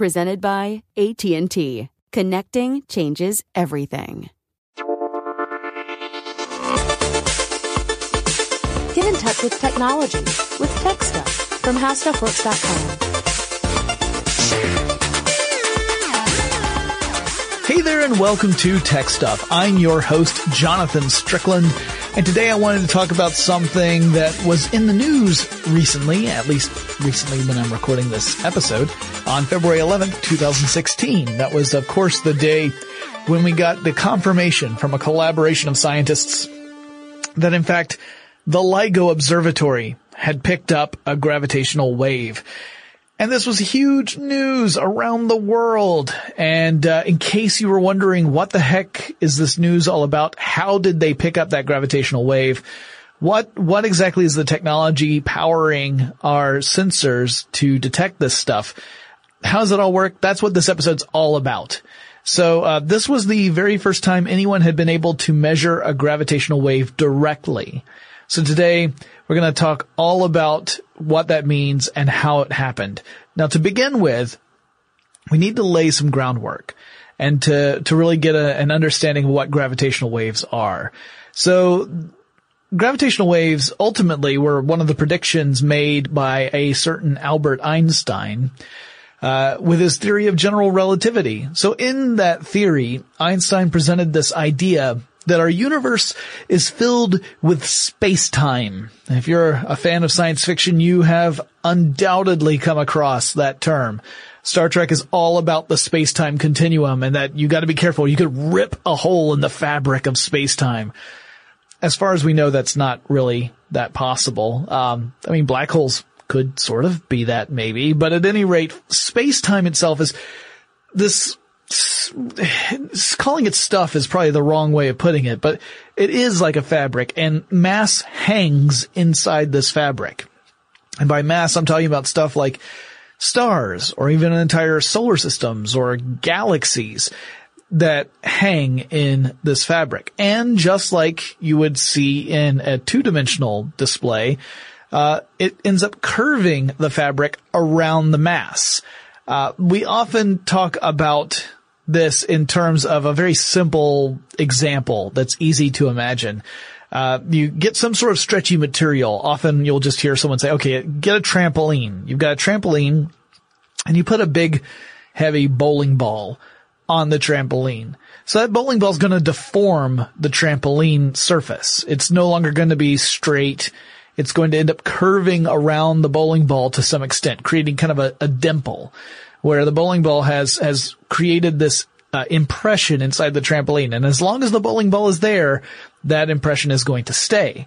Presented by AT&T. Connecting changes everything. Get in touch with technology with Tech Stuff from HowStuffWorks.com. Hey there, and welcome to Tech Stuff. I'm your host, Jonathan Strickland, and today I wanted to talk about something that was in the news recently, at least recently when I'm recording this episode, on February 11th, 2016. That was, of course, the day when we got the confirmation from a collaboration of scientists that, in fact, the LIGO Observatory had picked up a gravitational wave. And this was huge news around the world. And uh, in case you were wondering what the heck is this news all about, how did they pick up that gravitational wave? What what exactly is the technology powering our sensors to detect this stuff? How does it all work? That's what this episode's all about. So uh, this was the very first time anyone had been able to measure a gravitational wave directly. So today we're going to talk all about what that means and how it happened. Now to begin with, we need to lay some groundwork and to, to really get a, an understanding of what gravitational waves are. So gravitational waves ultimately were one of the predictions made by a certain Albert Einstein. Uh, with his theory of general relativity. So in that theory, Einstein presented this idea that our universe is filled with space-time. If you're a fan of science fiction, you have undoubtedly come across that term. Star Trek is all about the space-time continuum and that you gotta be careful. You could rip a hole in the fabric of space-time. As far as we know, that's not really that possible. Um, I mean, black holes could sort of be that maybe, but at any rate, space-time itself is this calling it stuff is probably the wrong way of putting it, but it is like a fabric and mass hangs inside this fabric. And by mass, I'm talking about stuff like stars or even entire solar systems or galaxies that hang in this fabric. And just like you would see in a two-dimensional display, uh, it ends up curving the fabric around the mass. Uh, we often talk about this in terms of a very simple example that's easy to imagine. Uh, you get some sort of stretchy material. Often you'll just hear someone say, okay, get a trampoline. You've got a trampoline and you put a big heavy bowling ball on the trampoline. So that bowling ball is going to deform the trampoline surface. It's no longer going to be straight. It's going to end up curving around the bowling ball to some extent, creating kind of a, a dimple where the bowling ball has, has created this uh, impression inside the trampoline. And as long as the bowling ball is there, that impression is going to stay.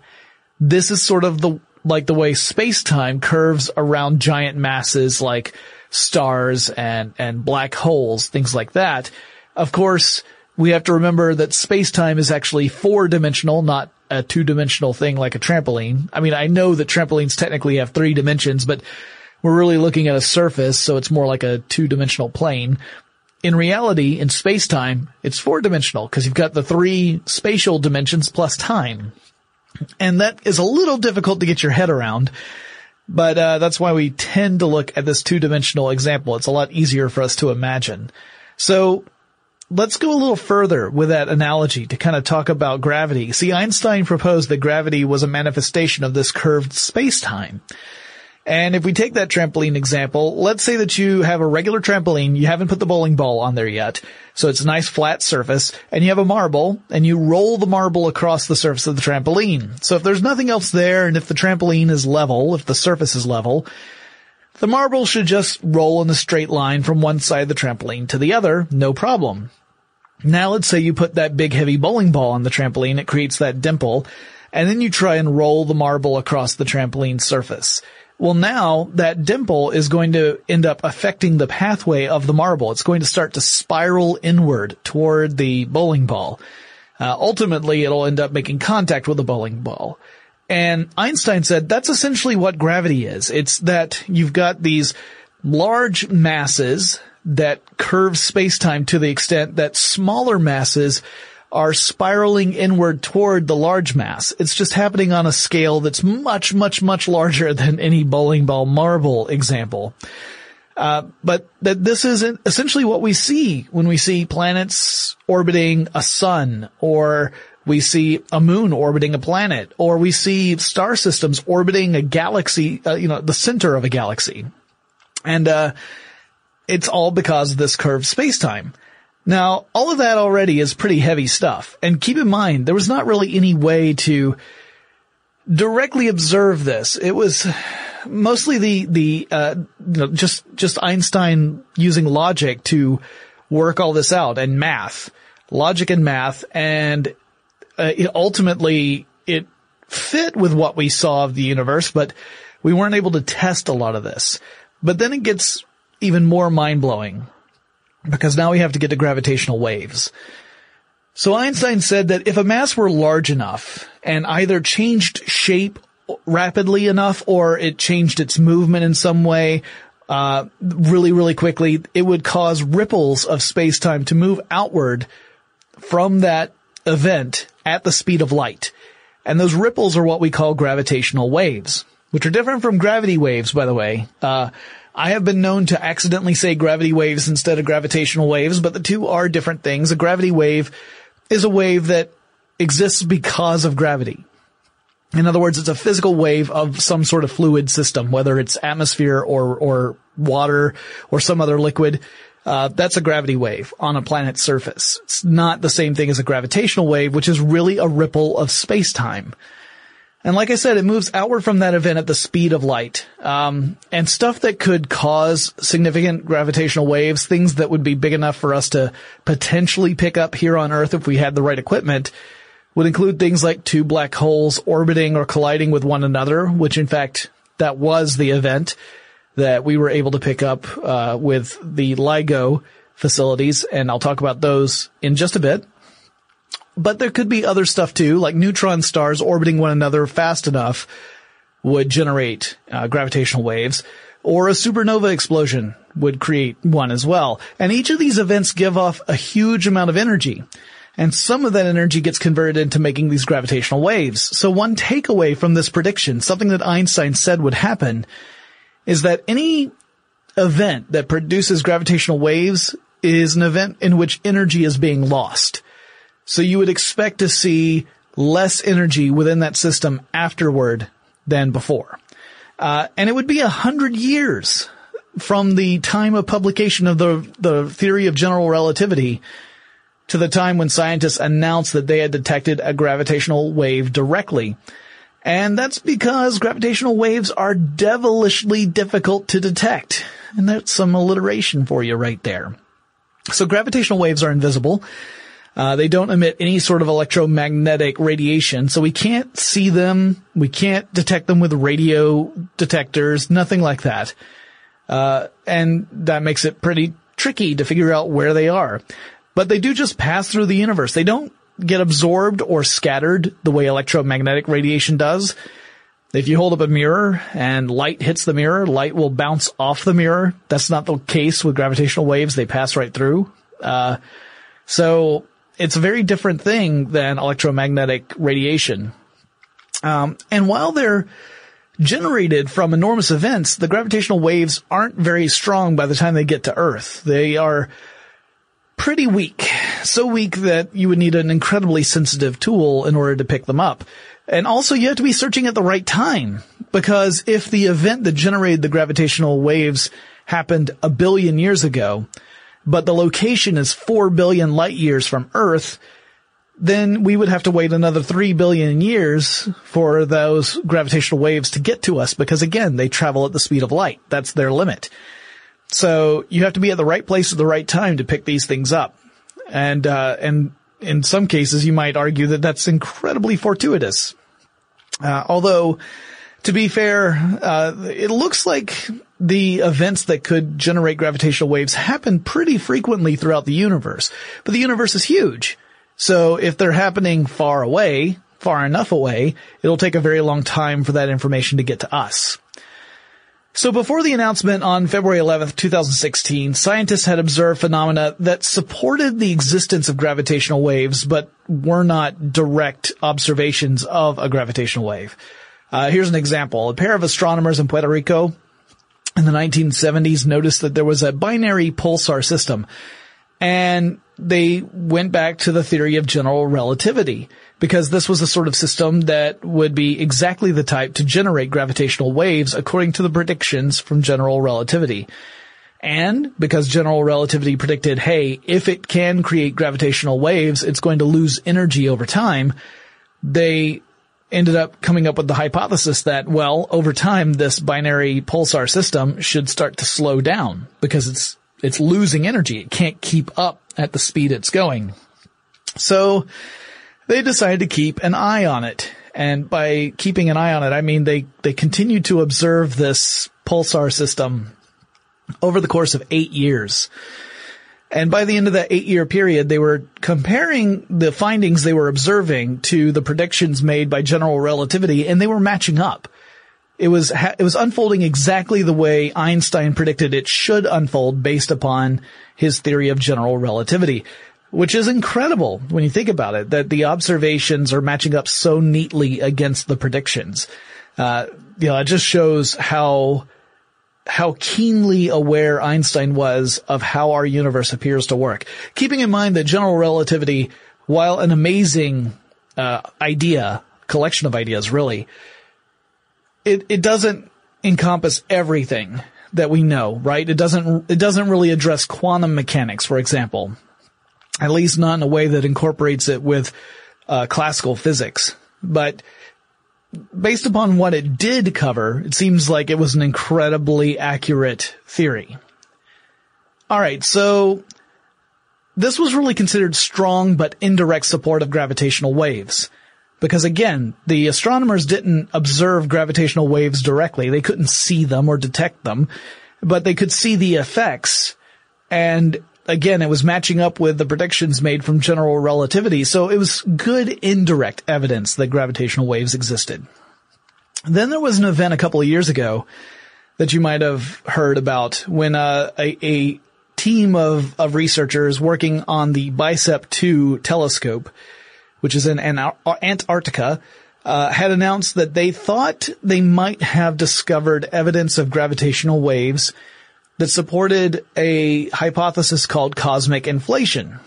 This is sort of the, like the way space-time curves around giant masses like stars and, and black holes, things like that. Of course, we have to remember that space-time is actually four-dimensional, not a two-dimensional thing like a trampoline. I mean, I know that trampolines technically have three dimensions, but we're really looking at a surface, so it's more like a two-dimensional plane. In reality, in space-time, it's four-dimensional because you've got the three spatial dimensions plus time. And that is a little difficult to get your head around. But uh, that's why we tend to look at this two-dimensional example. It's a lot easier for us to imagine. So let's go a little further with that analogy to kind of talk about gravity. See, Einstein proposed that gravity was a manifestation of this curved space-time. And if we take that trampoline example, let's say that you have a regular trampoline, you haven't put the bowling ball on there yet, so it's a nice flat surface, and you have a marble, and you roll the marble across the surface of the trampoline. So if there's nothing else there, and if the trampoline is level, if the surface is level, the marble should just roll in a straight line from one side of the trampoline to the other, no problem. Now let's say you put that big heavy bowling ball on the trampoline, it creates that dimple, and then you try and roll the marble across the trampoline surface. Well, now that dimple is going to end up affecting the pathway of the marble. It's going to start to spiral inward toward the bowling ball. Uh, ultimately, it'll end up making contact with the bowling ball. And Einstein said that's essentially what gravity is. It's that you've got these large masses that curve space-time to the extent that smaller masses are spiraling inward toward the large mass. It's just happening on a scale that's much, much, much larger than any bowling ball marble example. Uh, but that this is essentially what we see when we see planets orbiting a sun or we see a moon orbiting a planet or we see star systems orbiting a galaxy, uh, you know, the center of a galaxy. And, uh, it's all because of this curved space-time. Now, all of that already is pretty heavy stuff. And keep in mind, there was not really any way to directly observe this. It was mostly the, the, uh, you know, just, just Einstein using logic to work all this out and math, logic and math. And uh, it ultimately, it fit with what we saw of the universe, but we weren't able to test a lot of this. But then it gets even more mind blowing because now we have to get to gravitational waves. So Einstein said that if a mass were large enough and either changed shape rapidly enough or it changed its movement in some way, uh, really, really quickly, it would cause ripples of space-time to move outward from that event at the speed of light. And those ripples are what we call gravitational waves, which are different from gravity waves, by the way. Uh, I have been known to accidentally say gravity waves instead of gravitational waves, but the two are different things. A gravity wave is a wave that exists because of gravity. In other words, it's a physical wave of some sort of fluid system, whether it's atmosphere or, or water or some other liquid. Uh, that's a gravity wave on a planet's surface. It's not the same thing as a gravitational wave, which is really a ripple of space-time. And like I said, it moves outward from that event at the speed of light. Um, and stuff that could cause significant gravitational waves, things that would be big enough for us to potentially pick up here on Earth if we had the right equipment, would include things like two black holes orbiting or colliding with one another, which in fact, that was the event that we were able to pick up, uh, with the LIGO facilities. And I'll talk about those in just a bit. But there could be other stuff too, like neutron stars orbiting one another fast enough would generate uh, gravitational waves, or a supernova explosion would create one as well. And each of these events give off a huge amount of energy. And some of that energy gets converted into making these gravitational waves. So one takeaway from this prediction, something that Einstein said would happen, is that any event that produces gravitational waves is an event in which energy is being lost. So you would expect to see less energy within that system afterward than before. Uh, and it would be a hundred years from the time of publication of the, the theory of general relativity to the time when scientists announced that they had detected a gravitational wave directly. And that's because gravitational waves are devilishly difficult to detect. And that's some alliteration for you right there. So gravitational waves are invisible. Uh, they don't emit any sort of electromagnetic radiation, so we can't see them. We can't detect them with radio detectors, nothing like that. Uh, and that makes it pretty tricky to figure out where they are. But they do just pass through the universe. They don't get absorbed or scattered the way electromagnetic radiation does. If you hold up a mirror and light hits the mirror, light will bounce off the mirror. That's not the case with gravitational waves. They pass right through. Uh, so it's a very different thing than electromagnetic radiation. Um, and while they're generated from enormous events, the gravitational waves aren't very strong by the time they get to Earth. They are pretty weak. So weak that you would need an incredibly sensitive tool in order to pick them up. And also you have to be searching at the right time. Because if the event that generated the gravitational waves happened a billion years ago, but the location is four billion light years from Earth, then we would have to wait another three billion years for those gravitational waves to get to us because again, they travel at the speed of light. That's their limit. So you have to be at the right place at the right time to pick these things up. And, uh, and in some cases you might argue that that's incredibly fortuitous. Uh, although, to be fair, uh, it looks like the events that could generate gravitational waves happen pretty frequently throughout the universe. But the universe is huge. So if they're happening far away, far enough away, it'll take a very long time for that information to get to us. So before the announcement on February 11th, 2016, scientists had observed phenomena that supported the existence of gravitational waves, but were not direct observations of a gravitational wave. Uh, here's an example. A pair of astronomers in Puerto Rico in the 1970s noticed that there was a binary pulsar system and they went back to the theory of general relativity because this was a sort of system that would be exactly the type to generate gravitational waves according to the predictions from general relativity. And because general relativity predicted, hey, if it can create gravitational waves, it's going to lose energy over time, they ended up coming up with the hypothesis that, well, over time, this binary pulsar system should start to slow down because it's, it's losing energy. It can't keep up at the speed it's going. So they decided to keep an eye on it. And by keeping an eye on it, I mean they, they continued to observe this pulsar system over the course of eight years. And by the end of that eight year period, they were comparing the findings they were observing to the predictions made by general relativity and they were matching up. It was, it was unfolding exactly the way Einstein predicted it should unfold based upon his theory of general relativity, which is incredible when you think about it, that the observations are matching up so neatly against the predictions. Uh, you know, it just shows how, how keenly aware Einstein was of how our universe appears to work. Keeping in mind that general relativity, while an amazing uh, idea, collection of ideas really, it, it doesn't encompass everything that we know, right? It doesn't, it doesn't really address quantum mechanics, for example. At least not in a way that incorporates it with uh, classical physics. But based upon what it did cover, it seems like it was an incredibly accurate theory. Alright, so this was really considered strong but indirect support of gravitational waves. Because again, the astronomers didn't observe gravitational waves directly. They couldn't see them or detect them, but they could see the effects. And again, it was matching up with the predictions made from general relativity. So it was good indirect evidence that gravitational waves existed. Then there was an event a couple of years ago that you might have heard about when uh, a, a team of, of researchers working on the BICEP 2 telescope, which is in Antarctica, uh, had announced that they thought they might have discovered evidence of gravitational waves that supported a hypothesis called cosmic inflation.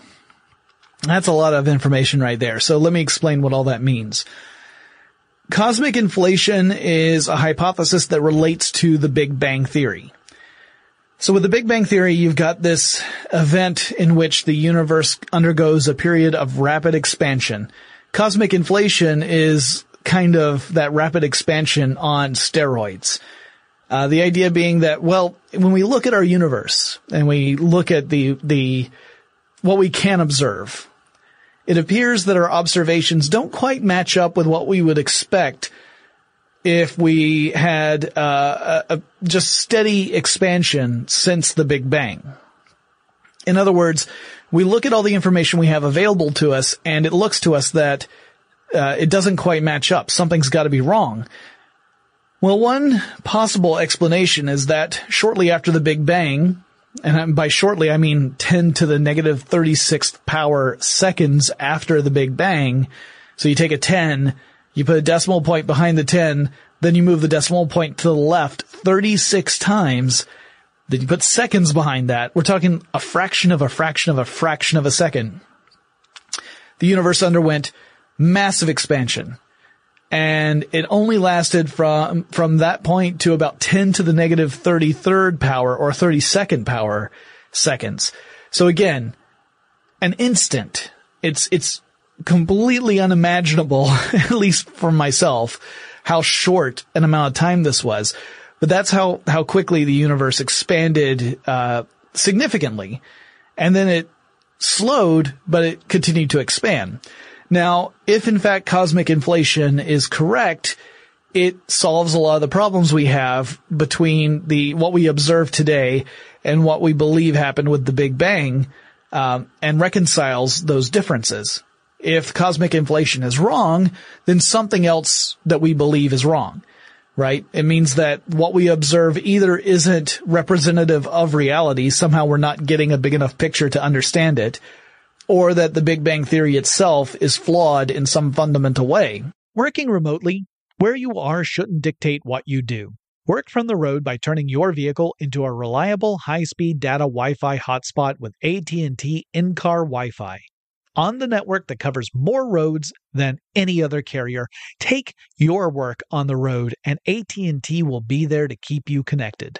That's a lot of information right there. So let me explain what all that means. Cosmic inflation is a hypothesis that relates to the Big Bang Theory. So with the Big Bang Theory, you've got this event in which the universe undergoes a period of rapid expansion. Cosmic inflation is kind of that rapid expansion on steroids. Uh, the idea being that, well, when we look at our universe and we look at the, the, what we can observe, it appears that our observations don't quite match up with what we would expect if we had uh, a, a just steady expansion since the Big Bang. In other words, we look at all the information we have available to us, and it looks to us that uh, it doesn't quite match up. Something's got to be wrong. Well, one possible explanation is that shortly after the Big Bang, and by shortly I mean 10 to the negative 36th power seconds after the Big Bang, so you take a 10, you put a decimal point behind the 10, then you move the decimal point to the left 36 times, then you put seconds behind that. We're talking a fraction of a fraction of a fraction of a second. The universe underwent massive expansion. And it only lasted from, from that point to about 10 to the negative 33rd power or 32nd power seconds. So again, an instant. It's, it's completely unimaginable, at least for myself, how short an amount of time this was. But that's how, how quickly the universe expanded, uh, significantly. And then it slowed, but it continued to expand. Now, if in fact cosmic inflation is correct, it solves a lot of the problems we have between the what we observe today and what we believe happened with the Big Bang, um, and reconciles those differences. If cosmic inflation is wrong, then something else that we believe is wrong, right? It means that what we observe either isn't representative of reality, somehow we're not getting a big enough picture to understand it, or that the Big Bang Theory itself is flawed in some fundamental way. Working remotely, where you are shouldn't dictate what you do. Work from the road by turning your vehicle into a reliable high-speed data Wi-Fi hotspot with AT&T in-car Wi-Fi. On the network that covers more roads than any other carrier, take your work on the road and AT&T will be there to keep you connected.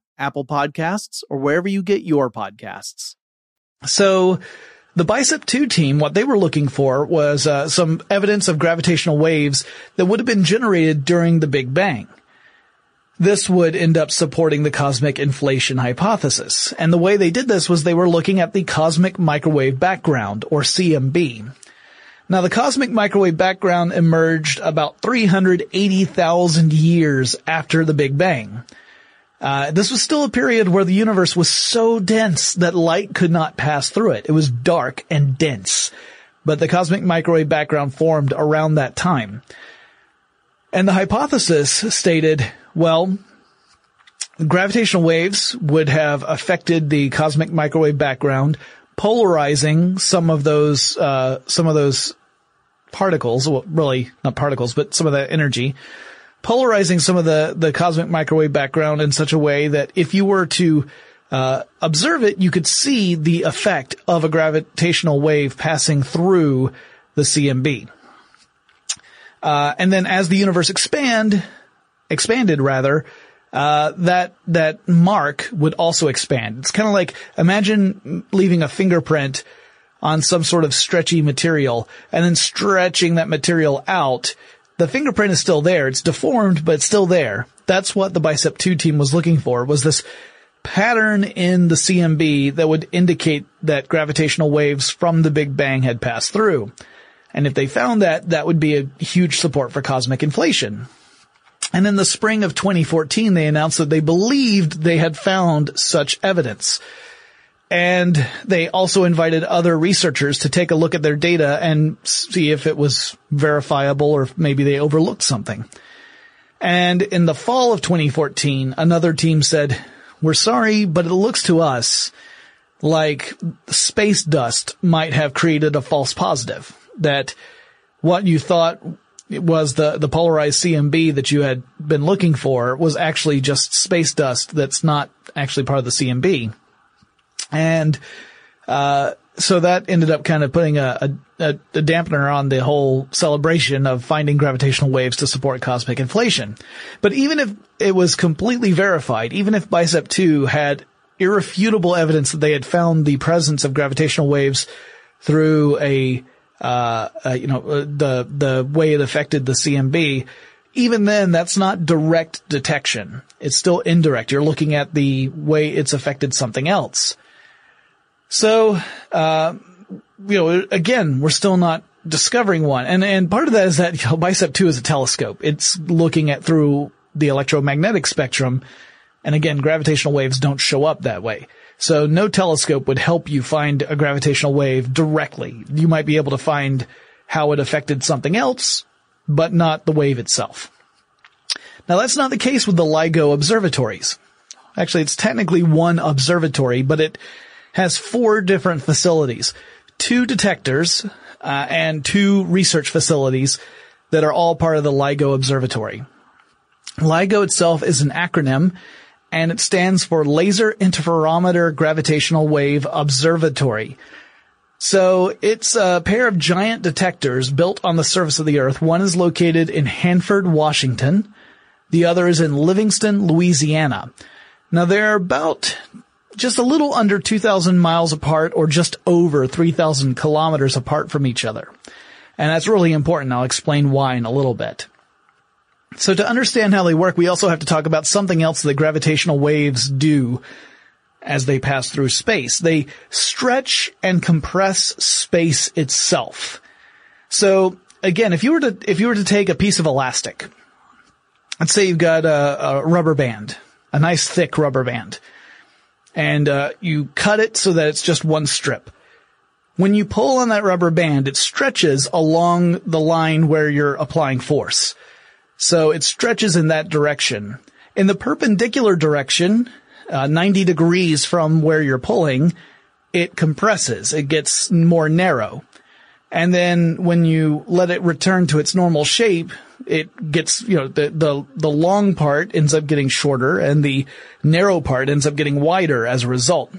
Apple Podcasts, or wherever you get your podcasts. So, the Bicep 2 team, what they were looking for was uh, some evidence of gravitational waves that would have been generated during the Big Bang. This would end up supporting the cosmic inflation hypothesis. And the way they did this was they were looking at the cosmic microwave background, or CMB. Now the cosmic microwave background emerged about 380,000 years after the Big Bang. Uh, this was still a period where the universe was so dense that light could not pass through it. It was dark and dense. But the cosmic microwave background formed around that time. And the hypothesis stated, well, gravitational waves would have affected the cosmic microwave background, polarizing some of those, uh, some of those particles, well, really not particles, but some of the energy, polarizing some of the, the cosmic microwave background in such a way that if you were to uh, observe it, you could see the effect of a gravitational wave passing through the CMB. Uh, and then as the universe expand, expanded rather, uh, that that mark would also expand. It's kind of like imagine leaving a fingerprint on some sort of stretchy material and then stretching that material out the fingerprint is still there. It's deformed, but it's still there. That's what the Bicep 2 team was looking for, was this pattern in the CMB that would indicate that gravitational waves from the Big Bang had passed through. And if they found that, that would be a huge support for cosmic inflation. And in the spring of 2014, they announced that they believed they had found such evidence. And they also invited other researchers to take a look at their data and see if it was verifiable or maybe they overlooked something. And in the fall of 2014, another team said, we're sorry, but it looks to us like space dust might have created a false positive. That what you thought was the, the polarized CMB that you had been looking for was actually just space dust that's not actually part of the CMB. And, uh, so that ended up kind of putting a, a, a, dampener on the whole celebration of finding gravitational waves to support cosmic inflation. But even if it was completely verified, even if Bicep 2 had irrefutable evidence that they had found the presence of gravitational waves through a, uh, uh you know, uh, the, the way it affected the CMB, even then, that's not direct detection. It's still indirect. You're looking at the way it's affected something else. So, uh, you know, again, we're still not discovering one. And, and part of that is that, you know, Bicep 2 is a telescope. It's looking at through the electromagnetic spectrum. And again, gravitational waves don't show up that way. So no telescope would help you find a gravitational wave directly. You might be able to find how it affected something else, but not the wave itself. Now that's not the case with the LIGO observatories. Actually, it's technically one observatory, but it has four different facilities, two detectors, uh, and two research facilities that are all part of the LIGO Observatory. LIGO itself is an acronym and it stands for Laser Interferometer Gravitational Wave Observatory. So it's a pair of giant detectors built on the surface of the Earth. One is located in Hanford, Washington. The other is in Livingston, Louisiana. Now they're about just a little under 2,000 miles apart or just over 3,000 kilometers apart from each other. And that's really important. I'll explain why in a little bit. So to understand how they work, we also have to talk about something else that gravitational waves do. as they pass through space. They stretch and compress space itself. So again, if you were to, if you were to take a piece of elastic, let's say you've got a, a rubber band, a nice thick rubber band, and uh, you cut it so that it's just one strip. When you pull on that rubber band, it stretches along the line where you're applying force. So it stretches in that direction. In the perpendicular direction, uh, 90 degrees from where you're pulling, it compresses. It gets more narrow. And then when you let it return to its normal shape, it gets, you know, the, the, the long part ends up getting shorter and the narrow part ends up getting wider as a result.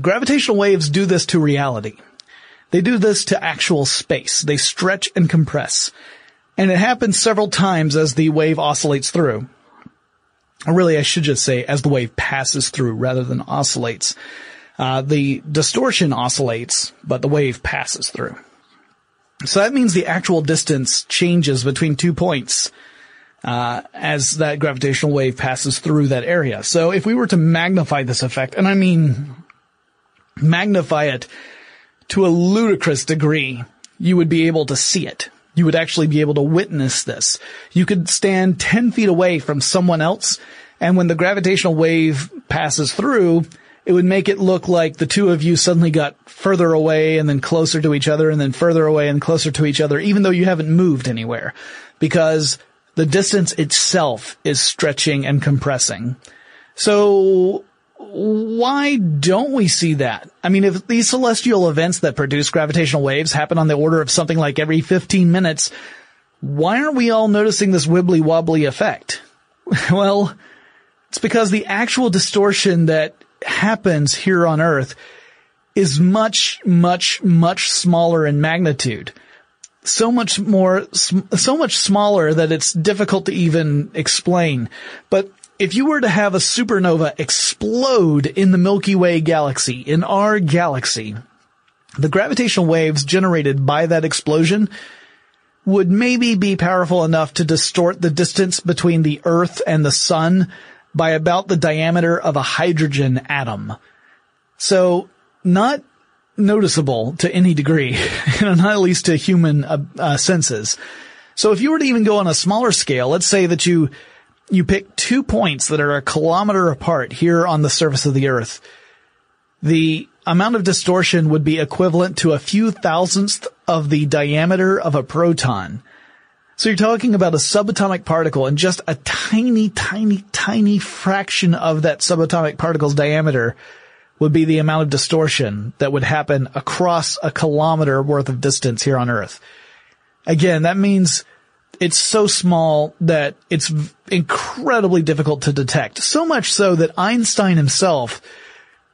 Gravitational waves do this to reality. They do this to actual space. They stretch and compress. And it happens several times as the wave oscillates through. Or really, I should just say as the wave passes through rather than oscillates. Uh, the distortion oscillates, but the wave passes through. So that means the actual distance changes between two points uh, as that gravitational wave passes through that area. So if we were to magnify this effect, and I mean magnify it to a ludicrous degree, you would be able to see it. You would actually be able to witness this. You could stand 10 feet away from someone else, and when the gravitational wave passes through, it would make it look like the two of you suddenly got further away and then closer to each other and then further away and closer to each other, even though you haven't moved anywhere. Because the distance itself is stretching and compressing. So why don't we see that? I mean, if these celestial events that produce gravitational waves happen on the order of something like every 15 minutes, why aren't we all noticing this wibbly wobbly effect? well, it's because the actual distortion that happens here on Earth is much, much, much smaller in magnitude. So much more, so much smaller that it's difficult to even explain. But if you were to have a supernova explode in the Milky Way galaxy, in our galaxy, the gravitational waves generated by that explosion would maybe be powerful enough to distort the distance between the Earth and the Sun by about the diameter of a hydrogen atom. So not noticeable to any degree, not at least to human uh, uh, senses. So if you were to even go on a smaller scale, let's say that you you pick two points that are a kilometer apart here on the surface of the earth, the amount of distortion would be equivalent to a few thousandths of the diameter of a proton. So you're talking about a subatomic particle and just a tiny, tiny, tiny fraction of that subatomic particle's diameter would be the amount of distortion that would happen across a kilometer worth of distance here on Earth. Again, that means it's so small that it's incredibly difficult to detect. So much so that Einstein himself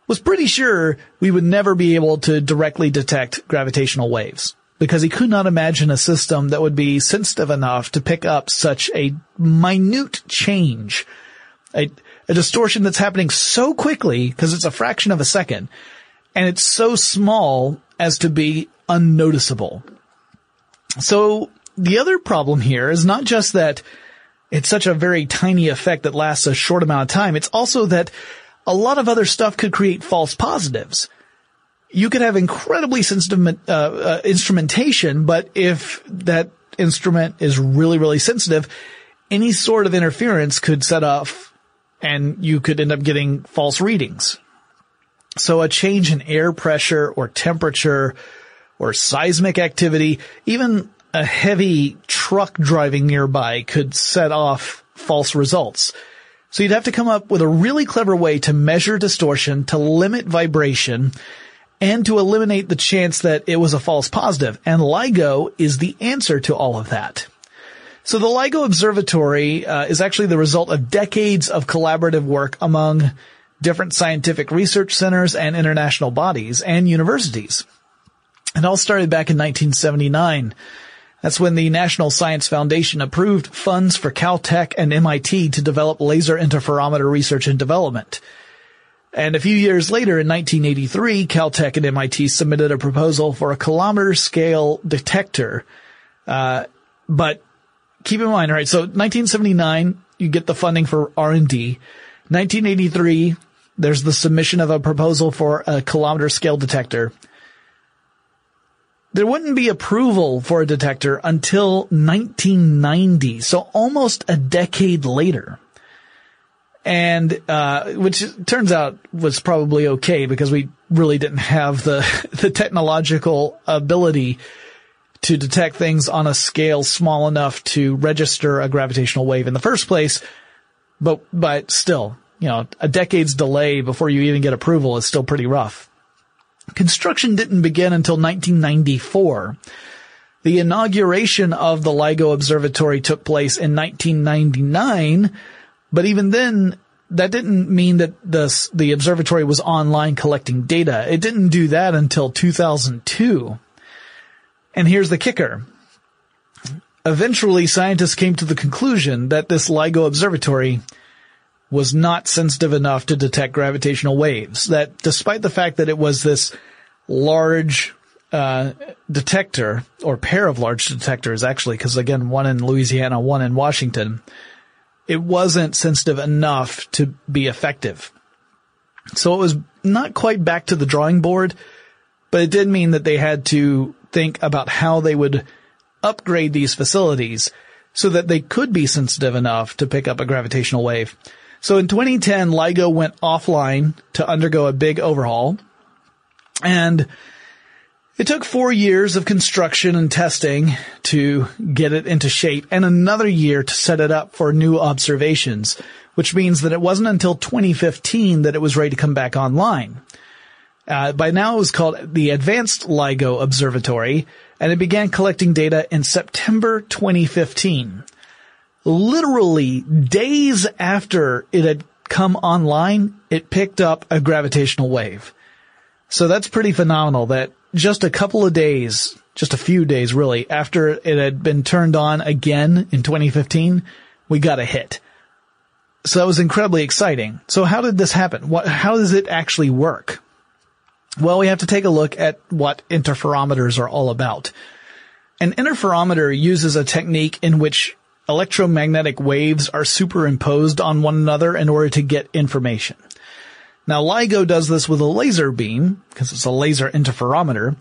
was pretty sure we would never be able to directly detect gravitational waves because he could not imagine a system that would be sensitive enough to pick up such a minute change, a, a distortion that's happening so quickly because it's a fraction of a second and it's so small as to be unnoticeable. So the other problem here is not just that it's such a very tiny effect that lasts a short amount of time. It's also that a lot of other stuff could create false positives you could have incredibly sensitive uh, uh, instrumentation, but if that instrument is really, really sensitive, any sort of interference could set off and you could end up getting false readings. So a change in air pressure or temperature or seismic activity, even a heavy truck driving nearby could set off false results. So you'd have to come up with a really clever way to measure distortion, to limit vibration, and to eliminate the chance that it was a false positive. And LIGO is the answer to all of that. So the LIGO Observatory uh, is actually the result of decades of collaborative work among different scientific research centers and international bodies and universities. It all started back in 1979. That's when the National Science Foundation approved funds for Caltech and MIT to develop laser interferometer research and development. And a few years later, in 1983, Caltech and MIT submitted a proposal for a kilometer scale detector. Uh, but keep in mind, right? So 1979, you get the funding for R&D. 1983, there's the submission of a proposal for a kilometer scale detector. There wouldn't be approval for a detector until 1990, so almost a decade later. And, uh, which turns out was probably okay because we really didn't have the, the technological ability to detect things on a scale small enough to register a gravitational wave in the first place. But, but still, you know, a decade's delay before you even get approval is still pretty rough. Construction didn't begin until 1994. The inauguration of the LIGO Observatory took place in 1999, but even then, that didn't mean that the, the observatory was online collecting data. It didn't do that until 2002. And here's the kicker. Eventually, scientists came to the conclusion that this LIGO observatory was not sensitive enough to detect gravitational waves. That despite the fact that it was this large uh, detector, or pair of large detectors actually, because again, one in Louisiana, one in Washington, it wasn't sensitive enough to be effective. So it was not quite back to the drawing board, but it did mean that they had to think about how they would upgrade these facilities so that they could be sensitive enough to pick up a gravitational wave. So in 2010, LIGO went offline to undergo a big overhaul and it took four years of construction and testing to get it into shape and another year to set it up for new observations, which means that it wasn't until 2015 that it was ready to come back online. Uh, by now it was called the Advanced LIGO Observatory, and it began collecting data in September 2015. Literally days after it had come online, it picked up a gravitational wave. So that's pretty phenomenal that just a couple of days, just a few days really, after it had been turned on again in 2015, we got a hit. So that was incredibly exciting. So how did this happen? What, how does it actually work? Well, we have to take a look at what interferometers are all about. An interferometer uses a technique in which electromagnetic waves are superimposed on one another in order to get information. Now LIGO does this with a laser beam, because it's a laser interferometer,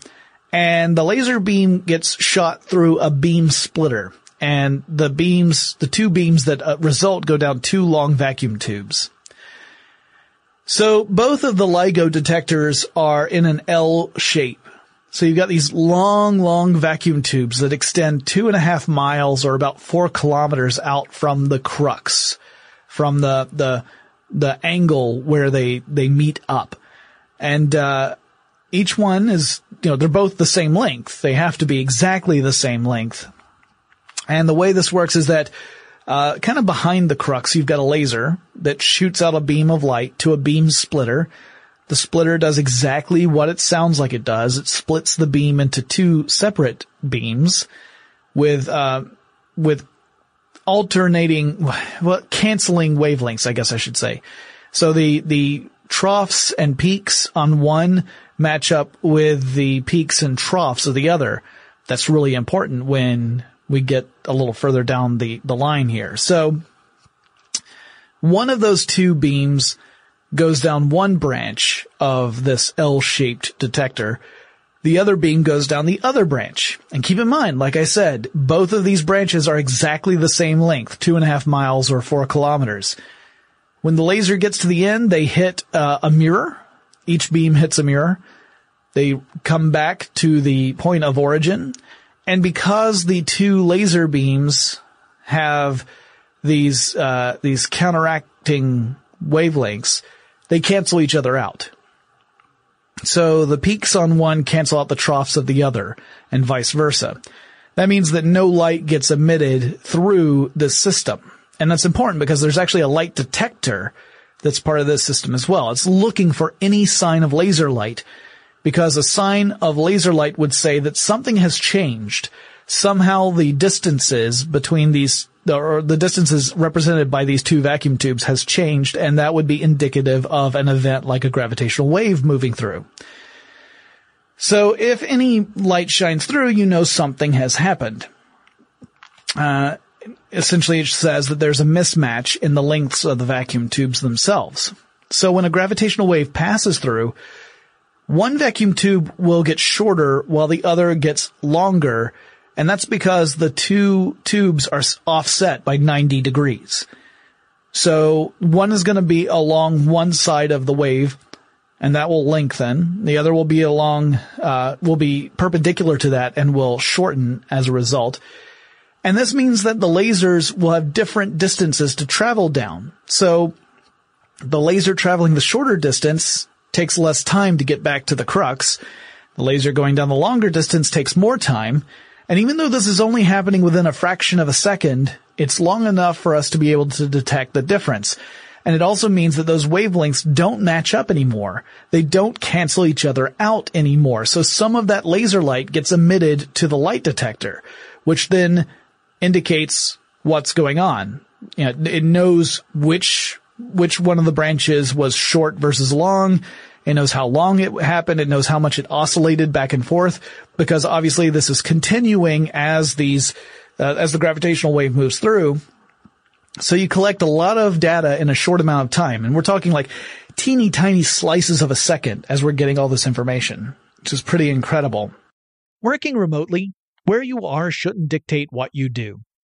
and the laser beam gets shot through a beam splitter, and the beams, the two beams that uh, result go down two long vacuum tubes. So both of the LIGO detectors are in an L shape. So you've got these long, long vacuum tubes that extend two and a half miles or about four kilometers out from the crux, from the, the, the angle where they, they meet up. And, uh, each one is, you know, they're both the same length. They have to be exactly the same length. And the way this works is that uh, kind of behind the crux, you've got a laser that shoots out a beam of light to a beam splitter. The splitter does exactly what it sounds like it does. It splits the beam into two separate beams with, uh, with alternating, well, canceling wavelengths, I guess I should say. So the, the troughs and peaks on one match up with the peaks and troughs of the other. That's really important when we get a little further down the, the line here. So one of those two beams goes down one branch of this L-shaped detector. The other beam goes down the other branch. And keep in mind, like I said, both of these branches are exactly the same length, two and a half miles or four kilometers. When the laser gets to the end, they hit uh, a mirror. Each beam hits a mirror. They come back to the point of origin and because the two laser beams have these, uh, these counteracting wavelengths, they cancel each other out. So the peaks on one cancel out the troughs of the other and vice versa. That means that no light gets emitted through this system. And that's important because there's actually a light detector that's part of this system as well. It's looking for any sign of laser light because a sign of laser light would say that something has changed. Somehow the distances between these, or the distances represented by these two vacuum tubes has changed and that would be indicative of an event like a gravitational wave moving through. So if any light shines through, you know something has happened. Uh, essentially it says that there's a mismatch in the lengths of the vacuum tubes themselves. So when a gravitational wave passes through, one vacuum tube will get shorter while the other gets longer. And that's because the two tubes are offset by 90 degrees. So one is going to be along one side of the wave and that will lengthen. The other will be along, uh, will be perpendicular to that and will shorten as a result. And this means that the lasers will have different distances to travel down. So the laser traveling the shorter distance takes less time to get back to the crux. The laser going down the longer distance takes more time. And even though this is only happening within a fraction of a second, it's long enough for us to be able to detect the difference. And it also means that those wavelengths don't match up anymore. They don't cancel each other out anymore. So some of that laser light gets emitted to the light detector, which then indicates what's going on. You know, it knows which, which one of the branches was short versus long. It knows how long it happened. It knows how much it oscillated back and forth because obviously this is continuing as these, uh, as the gravitational wave moves through. So you collect a lot of data in a short amount of time. And we're talking like teeny tiny slices of a second as we're getting all this information, which is pretty incredible. Working remotely, where you are shouldn't dictate what you do.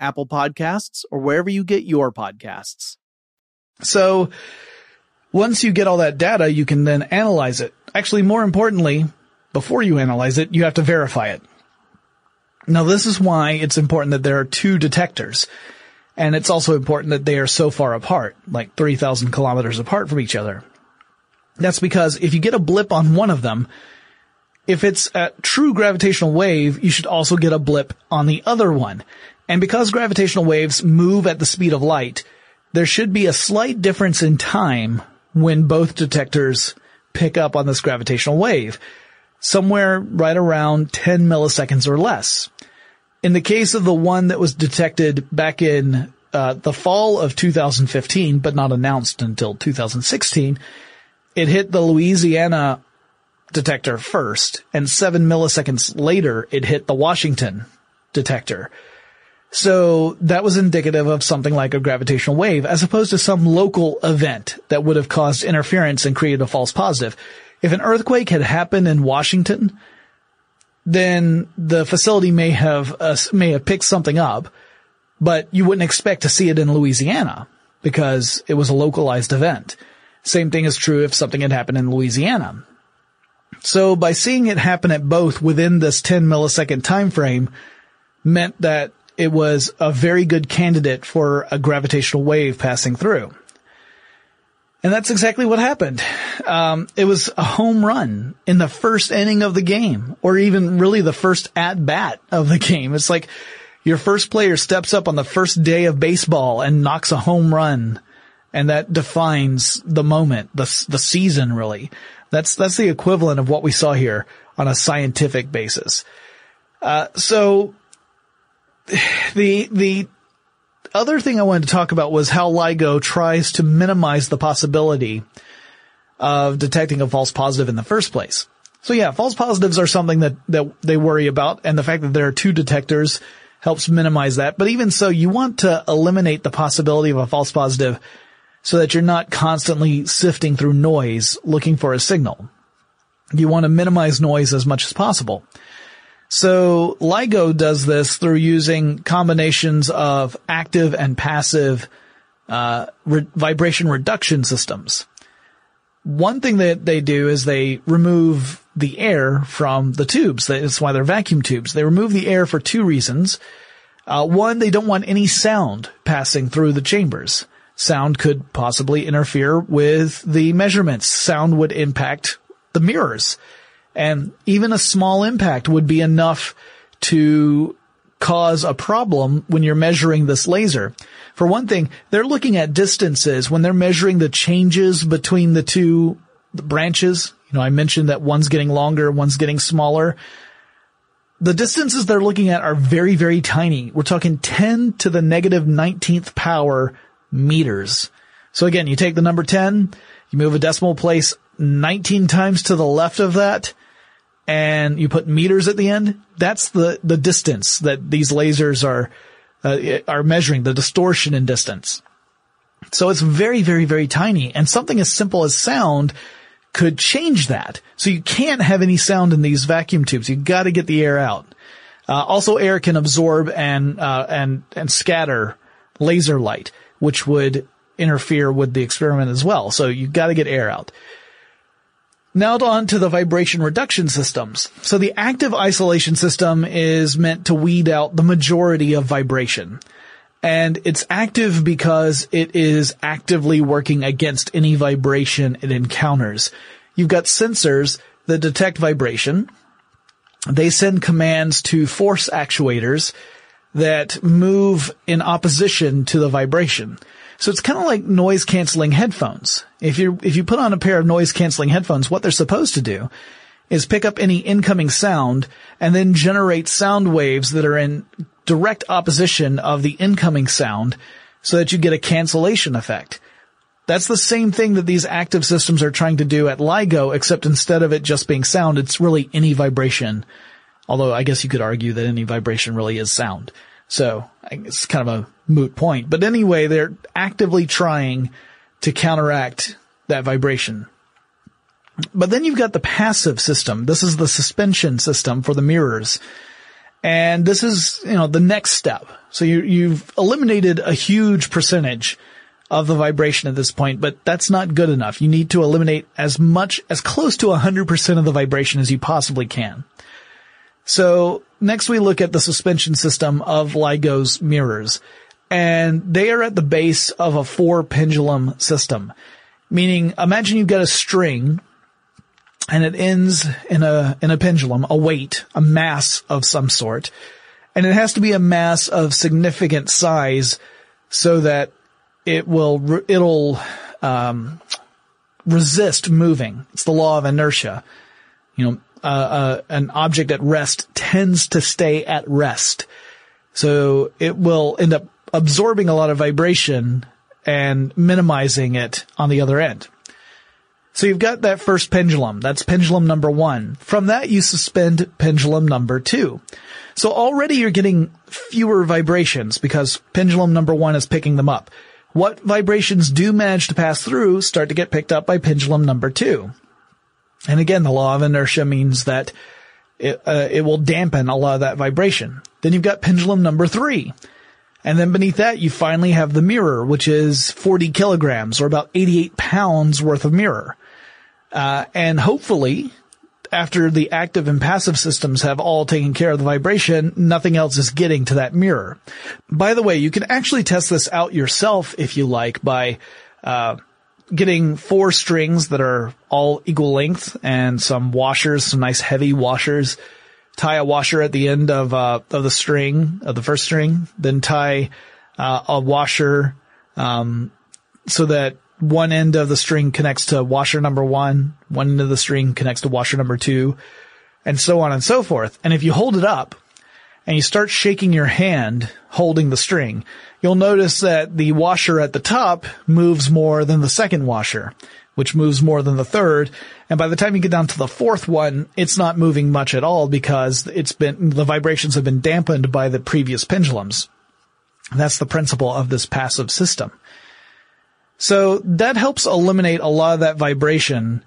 Apple Podcasts, or wherever you get your podcasts. So once you get all that data, you can then analyze it. Actually, more importantly, before you analyze it, you have to verify it. Now, this is why it's important that there are two detectors. And it's also important that they are so far apart, like 3,000 kilometers apart from each other. That's because if you get a blip on one of them, if it's a true gravitational wave, you should also get a blip on the other one. And because gravitational waves move at the speed of light, there should be a slight difference in time when both detectors pick up on this gravitational wave. Somewhere right around 10 milliseconds or less. In the case of the one that was detected back in uh, the fall of 2015, but not announced until 2016, it hit the Louisiana detector first, and seven milliseconds later, it hit the Washington detector. So that was indicative of something like a gravitational wave, as opposed to some local event that would have caused interference and created a false positive. If an earthquake had happened in Washington, then the facility may have uh, may have picked something up, but you wouldn't expect to see it in Louisiana because it was a localized event. Same thing is true if something had happened in Louisiana. So by seeing it happen at both within this 10 millisecond time frame meant that it was a very good candidate for a gravitational wave passing through. And that's exactly what happened. Um, it was a home run in the first inning of the game, or even really the first at bat of the game. It's like your first player steps up on the first day of baseball and knocks a home run, and that defines the moment, the the season really. That's that's the equivalent of what we saw here on a scientific basis. Uh, so the the other thing I wanted to talk about was how LIGO tries to minimize the possibility of detecting a false positive in the first place. So yeah, false positives are something that, that they worry about, and the fact that there are two detectors helps minimize that. But even so, you want to eliminate the possibility of a false positive so that you're not constantly sifting through noise looking for a signal. You want to minimize noise as much as possible. So LIGO does this through using combinations of active and passive uh, re- vibration reduction systems. One thing that they do is they remove the air from the tubes. That's why they're vacuum tubes. They remove the air for two reasons. Uh, one, they don't want any sound passing through the chambers. Sound could possibly interfere with the measurements. Sound would impact the mirrors. And even a small impact would be enough to cause a problem when you're measuring this laser. For one thing, they're looking at distances when they're measuring the changes between the two branches. You know, I mentioned that one's getting longer, one's getting smaller. The distances they're looking at are very, very tiny. We're talking 10 to the negative 19th power meters. So again, you take the number 10, you move a decimal place 19 times to the left of that, and you put meters at the end, that's the, the distance that these lasers are, uh, are measuring, the distortion in distance. So it's very, very, very tiny. And something as simple as sound could change that. So you can't have any sound in these vacuum tubes. You gotta get the air out. Uh, also air can absorb and, uh, and, and scatter laser light, which would interfere with the experiment as well. So you've gotta get air out. Now on to the vibration reduction systems. So the active isolation system is meant to weed out the majority of vibration. And it's active because it is actively working against any vibration it encounters. You've got sensors that detect vibration. They send commands to force actuators that move in opposition to the vibration. So it's kind of like noise canceling headphones. If you if you put on a pair of noise canceling headphones, what they're supposed to do is pick up any incoming sound and then generate sound waves that are in direct opposition of the incoming sound so that you get a cancellation effect. That's the same thing that these active systems are trying to do at LIGO, except instead of it just being sound, it's really any vibration. Although I guess you could argue that any vibration really is sound. So it's kind of a moot point. But anyway, they're actively trying to counteract that vibration. But then you've got the passive system. This is the suspension system for the mirrors. And this is, you know, the next step. So you, you've eliminated a huge percentage of the vibration at this point, but that's not good enough. You need to eliminate as much, as close to 100% of the vibration as you possibly can. So next we look at the suspension system of LIGO's mirrors and they are at the base of a four pendulum system. Meaning, imagine you've got a string and it ends in a, in a pendulum, a weight, a mass of some sort. And it has to be a mass of significant size so that it will, it'll, um, resist moving. It's the law of inertia. You know, uh, uh, an object at rest tends to stay at rest. So it will end up absorbing a lot of vibration and minimizing it on the other end. So you've got that first pendulum. That's pendulum number one. From that, you suspend pendulum number two. So already you're getting fewer vibrations because pendulum number one is picking them up. What vibrations do manage to pass through start to get picked up by pendulum number two. And again, the law of inertia means that it, uh, it will dampen a lot of that vibration. Then you've got pendulum number three. And then beneath that, you finally have the mirror, which is 40 kilograms or about 88 pounds worth of mirror. Uh, and hopefully, after the active and passive systems have all taken care of the vibration, nothing else is getting to that mirror. By the way, you can actually test this out yourself if you like by, uh, getting four strings that are all equal length and some washers, some nice heavy washers. Tie a washer at the end of, uh, of the string, of the first string, then tie, uh, a washer, um, so that one end of the string connects to washer number one, one end of the string connects to washer number two, and so on and so forth. And if you hold it up and you start shaking your hand holding the string, you'll notice that the washer at the top moves more than the second washer, which moves more than the third. And by the time you get down to the fourth one, it's not moving much at all because it's been, the vibrations have been dampened by the previous pendulums. That's the principle of this passive system. So that helps eliminate a lot of that vibration.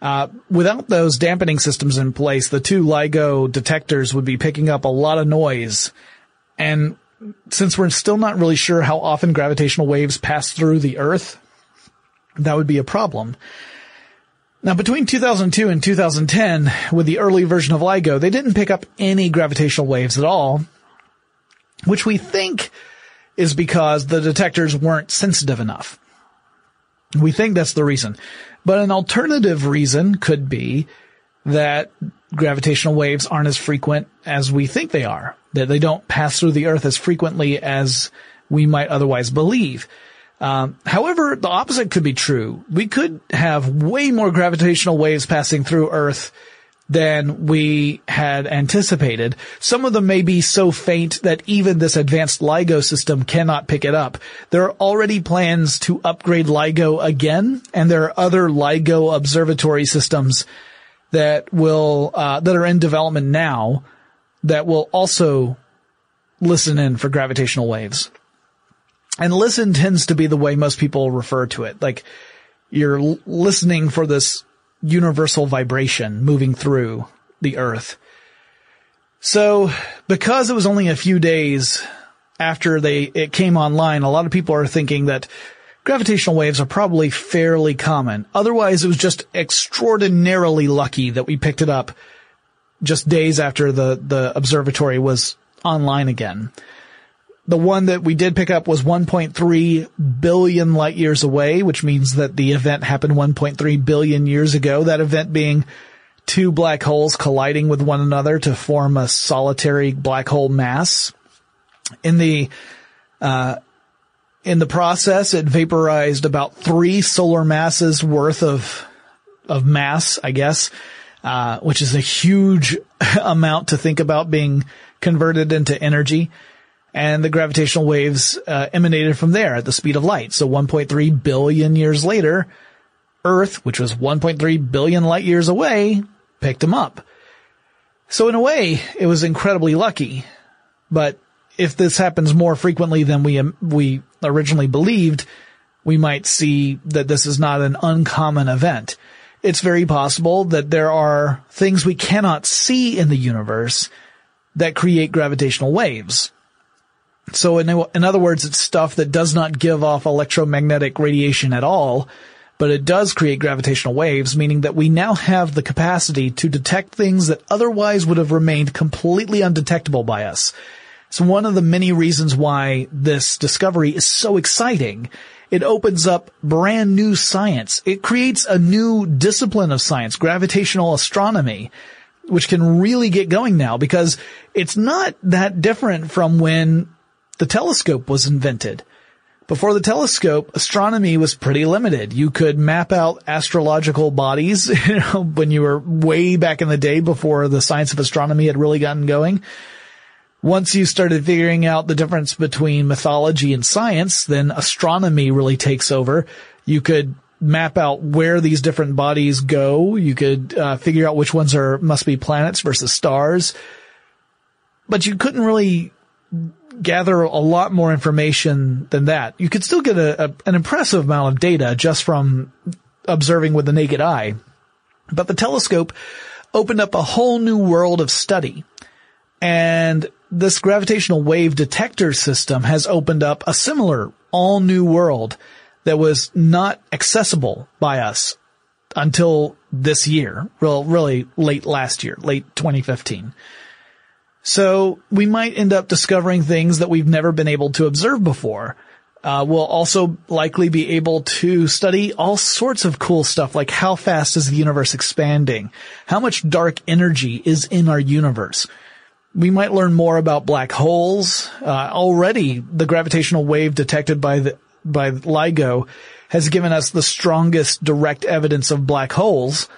Uh, without those dampening systems in place, the two LIGO detectors would be picking up a lot of noise. And since we're still not really sure how often gravitational waves pass through the Earth, that would be a problem. Now, between 2002 and 2010, with the early version of LIGO, they didn't pick up any gravitational waves at all, which we think is because the detectors weren't sensitive enough. We think that's the reason. But an alternative reason could be that gravitational waves aren't as frequent as we think they are, that they don't pass through the earth as frequently as we might otherwise believe. Um, however, the opposite could be true. We could have way more gravitational waves passing through Earth than we had anticipated. Some of them may be so faint that even this advanced LIGO system cannot pick it up. There are already plans to upgrade LIGO again, and there are other LIGO observatory systems that will, uh, that are in development now that will also listen in for gravitational waves. And listen tends to be the way most people refer to it. Like, you're listening for this universal vibration moving through the earth. So because it was only a few days after they, it came online, a lot of people are thinking that gravitational waves are probably fairly common. Otherwise it was just extraordinarily lucky that we picked it up just days after the, the observatory was online again. The one that we did pick up was 1.3 billion light years away, which means that the event happened 1.3 billion years ago. That event being two black holes colliding with one another to form a solitary black hole mass. In the, uh, in the process, it vaporized about three solar masses worth of, of mass, I guess, uh, which is a huge amount to think about being converted into energy and the gravitational waves uh, emanated from there at the speed of light. So 1.3 billion years later, Earth, which was 1.3 billion light years away, picked them up. So in a way, it was incredibly lucky. But if this happens more frequently than we um, we originally believed, we might see that this is not an uncommon event. It's very possible that there are things we cannot see in the universe that create gravitational waves. So in, in other words, it's stuff that does not give off electromagnetic radiation at all, but it does create gravitational waves, meaning that we now have the capacity to detect things that otherwise would have remained completely undetectable by us. It's one of the many reasons why this discovery is so exciting. It opens up brand new science. It creates a new discipline of science, gravitational astronomy, which can really get going now because it's not that different from when the telescope was invented. Before the telescope, astronomy was pretty limited. You could map out astrological bodies, you know, when you were way back in the day before the science of astronomy had really gotten going. Once you started figuring out the difference between mythology and science, then astronomy really takes over. You could map out where these different bodies go. You could uh, figure out which ones are must be planets versus stars. But you couldn't really gather a lot more information than that. You could still get a, a, an impressive amount of data just from observing with the naked eye. But the telescope opened up a whole new world of study. And this gravitational wave detector system has opened up a similar all new world that was not accessible by us until this year. Well, really late last year, late 2015. So we might end up discovering things that we've never been able to observe before. Uh, we'll also likely be able to study all sorts of cool stuff like how fast is the universe expanding? How much dark energy is in our universe? We might learn more about black holes. Uh, already the gravitational wave detected by the, by LIGO has given us the strongest direct evidence of black holes.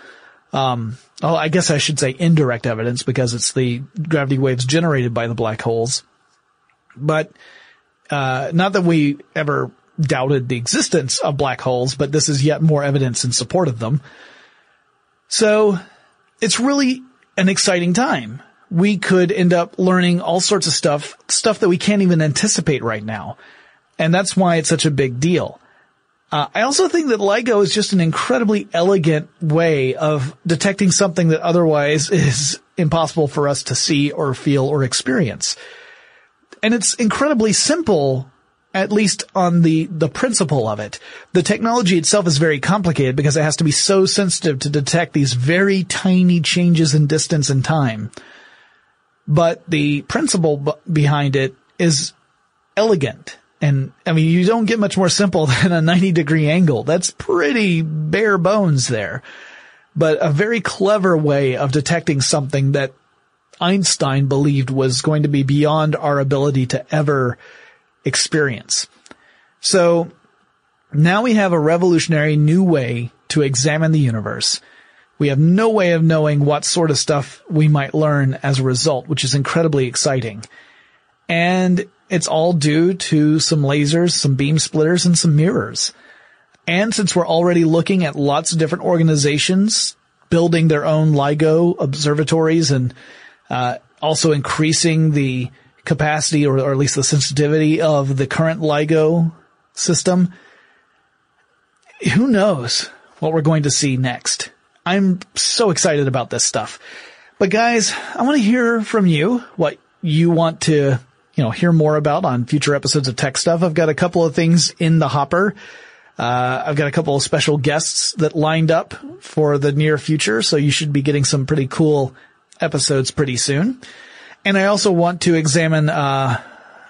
Um, oh, I guess I should say indirect evidence because it's the gravity waves generated by the black holes. But, uh, not that we ever doubted the existence of black holes, but this is yet more evidence in support of them. So it's really an exciting time. We could end up learning all sorts of stuff, stuff that we can't even anticipate right now. And that's why it's such a big deal. Uh, I also think that LIGO is just an incredibly elegant way of detecting something that otherwise is impossible for us to see or feel or experience. And it's incredibly simple, at least on the, the principle of it. The technology itself is very complicated because it has to be so sensitive to detect these very tiny changes in distance and time. But the principle b- behind it is elegant and I mean, you don't get much more simple than a 90 degree angle. That's pretty bare bones there. But a very clever way of detecting something that Einstein believed was going to be beyond our ability to ever experience. So now we have a revolutionary new way to examine the universe. We have no way of knowing what sort of stuff we might learn as a result, which is incredibly exciting. And it's all due to some lasers, some beam splitters, and some mirrors. And since we're already looking at lots of different organizations building their own LIGO observatories and uh, also increasing the capacity or, or at least the sensitivity of the current LIGO system, who knows what we're going to see next. I'm so excited about this stuff. But guys, I want to hear from you what you want to you know, hear more about on future episodes of Tech Stuff. I've got a couple of things in the hopper. Uh, I've got a couple of special guests that lined up for the near future, so you should be getting some pretty cool episodes pretty soon. And I also want to examine, uh,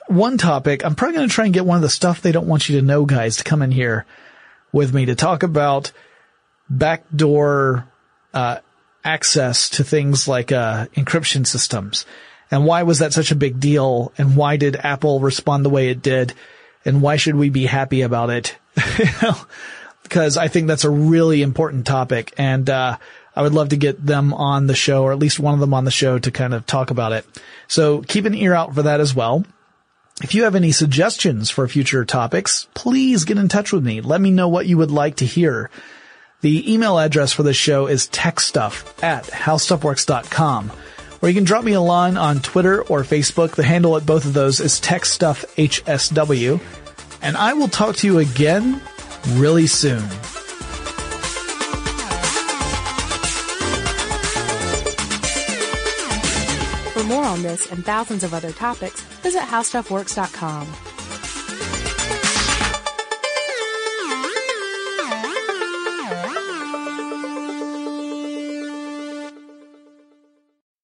one topic. I'm probably going to try and get one of the stuff they don't want you to know guys to come in here with me to talk about backdoor, uh, access to things like, uh, encryption systems. And why was that such a big deal? And why did Apple respond the way it did? And why should we be happy about it? because I think that's a really important topic. And, uh, I would love to get them on the show or at least one of them on the show to kind of talk about it. So keep an ear out for that as well. If you have any suggestions for future topics, please get in touch with me. Let me know what you would like to hear. The email address for the show is techstuff at howstuffworks.com or you can drop me a line on Twitter or Facebook. The handle at both of those is TechStuffHSW. And I will talk to you again really soon. For more on this and thousands of other topics, visit HowStuffWorks.com.